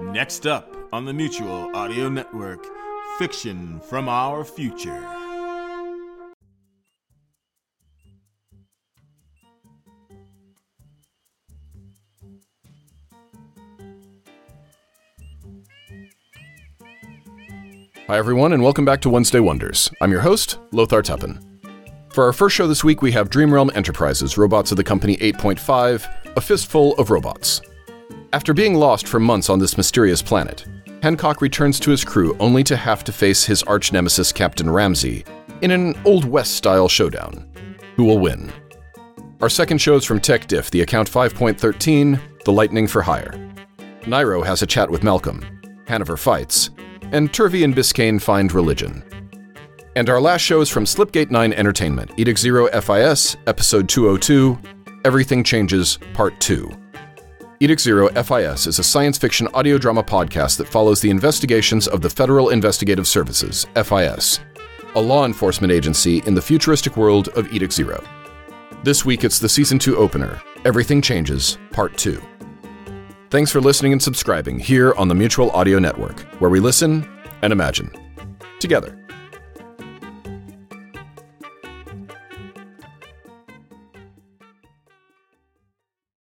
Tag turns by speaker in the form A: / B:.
A: Next up on the Mutual Audio Network, Fiction from Our Future.
B: Hi, everyone, and welcome back to Wednesday Wonders. I'm your host, Lothar Tuppen. For our first show this week, we have Dreamrealm Enterprises, Robotz of the company 8.5, a fistful of robots. After being lost for months on this mysterious planet, Hancock returns to his crew only to have to face his arch nemesis, Captain Ramsey, in an Old West style showdown. Who will win? Our second show is from Tech Diff, the account 5.13, The Lightning for Hire. Nairo has a chat with Malcolm. Hanover fights, and Turvey and Biscayne find religion. And our last show is from Slipgate 9 Entertainment, Edict Zero FIS, Episode 202, Everything Changes, Part 2. Edict Zero FIS is a science fiction audio drama podcast that follows the investigations of the Federal Investigative Services, FIS, a law enforcement agency in the futuristic world of Edict Zero. This week it's the Season 2 opener, Everything Changes, Part 2. Thanks for listening and subscribing here on the Mutual Audio Network, where we listen and imagine together.